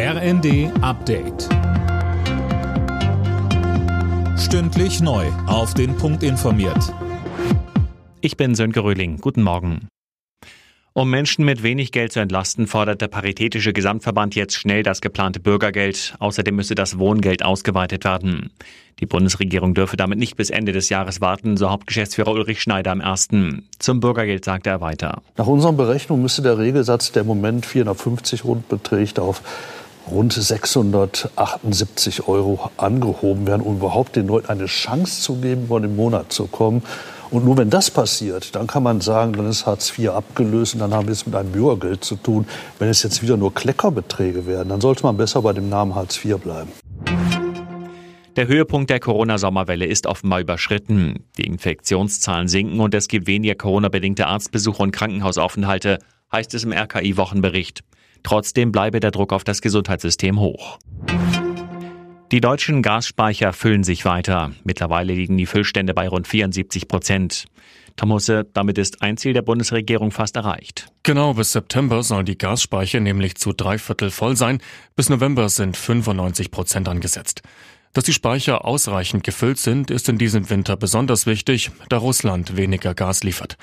RND Update. Stündlich neu. Auf den Punkt informiert. Ich bin Sönke Röhling. Guten Morgen. Um Menschen mit wenig Geld zu entlasten, fordert der Paritätische Gesamtverband jetzt schnell das geplante Bürgergeld. Außerdem müsse das Wohngeld ausgeweitet werden. Die Bundesregierung dürfe damit nicht bis Ende des Jahres warten, so Hauptgeschäftsführer Ulrich Schneider am ersten. Zum Bürgergeld sagte er weiter. Nach unseren Berechnungen müsste der Regelsatz, der im Moment 450 rund beträgt, auf rund 678 Euro angehoben werden, um überhaupt den Leuten eine Chance zu geben, über den Monat zu kommen. Und nur wenn das passiert, dann kann man sagen, dann ist Hartz IV abgelöst und dann haben wir es mit einem Bürgergeld zu tun. Wenn es jetzt wieder nur Kleckerbeträge werden, dann sollte man besser bei dem Namen Hartz IV bleiben. Der Höhepunkt der Corona-Sommerwelle ist offenbar überschritten. Die Infektionszahlen sinken und es gibt weniger Corona-bedingte Arztbesuche und Krankenhausaufenthalte, heißt es im RKI-Wochenbericht. Trotzdem bleibe der Druck auf das Gesundheitssystem hoch. Die deutschen Gasspeicher füllen sich weiter. Mittlerweile liegen die Füllstände bei rund 74 Prozent. Tom Husse, damit ist ein Ziel der Bundesregierung fast erreicht. Genau, bis September sollen die Gasspeicher nämlich zu drei Viertel voll sein. Bis November sind 95 Prozent angesetzt. Dass die Speicher ausreichend gefüllt sind, ist in diesem Winter besonders wichtig, da Russland weniger Gas liefert.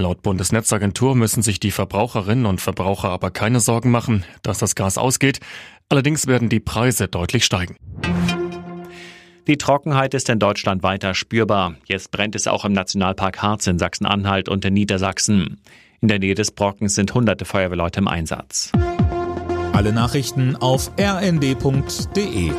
Laut Bundesnetzagentur müssen sich die Verbraucherinnen und Verbraucher aber keine Sorgen machen, dass das Gas ausgeht. Allerdings werden die Preise deutlich steigen. Die Trockenheit ist in Deutschland weiter spürbar. Jetzt brennt es auch im Nationalpark Harz in Sachsen-Anhalt und in Niedersachsen. In der Nähe des Brockens sind hunderte Feuerwehrleute im Einsatz. Alle Nachrichten auf rnd.de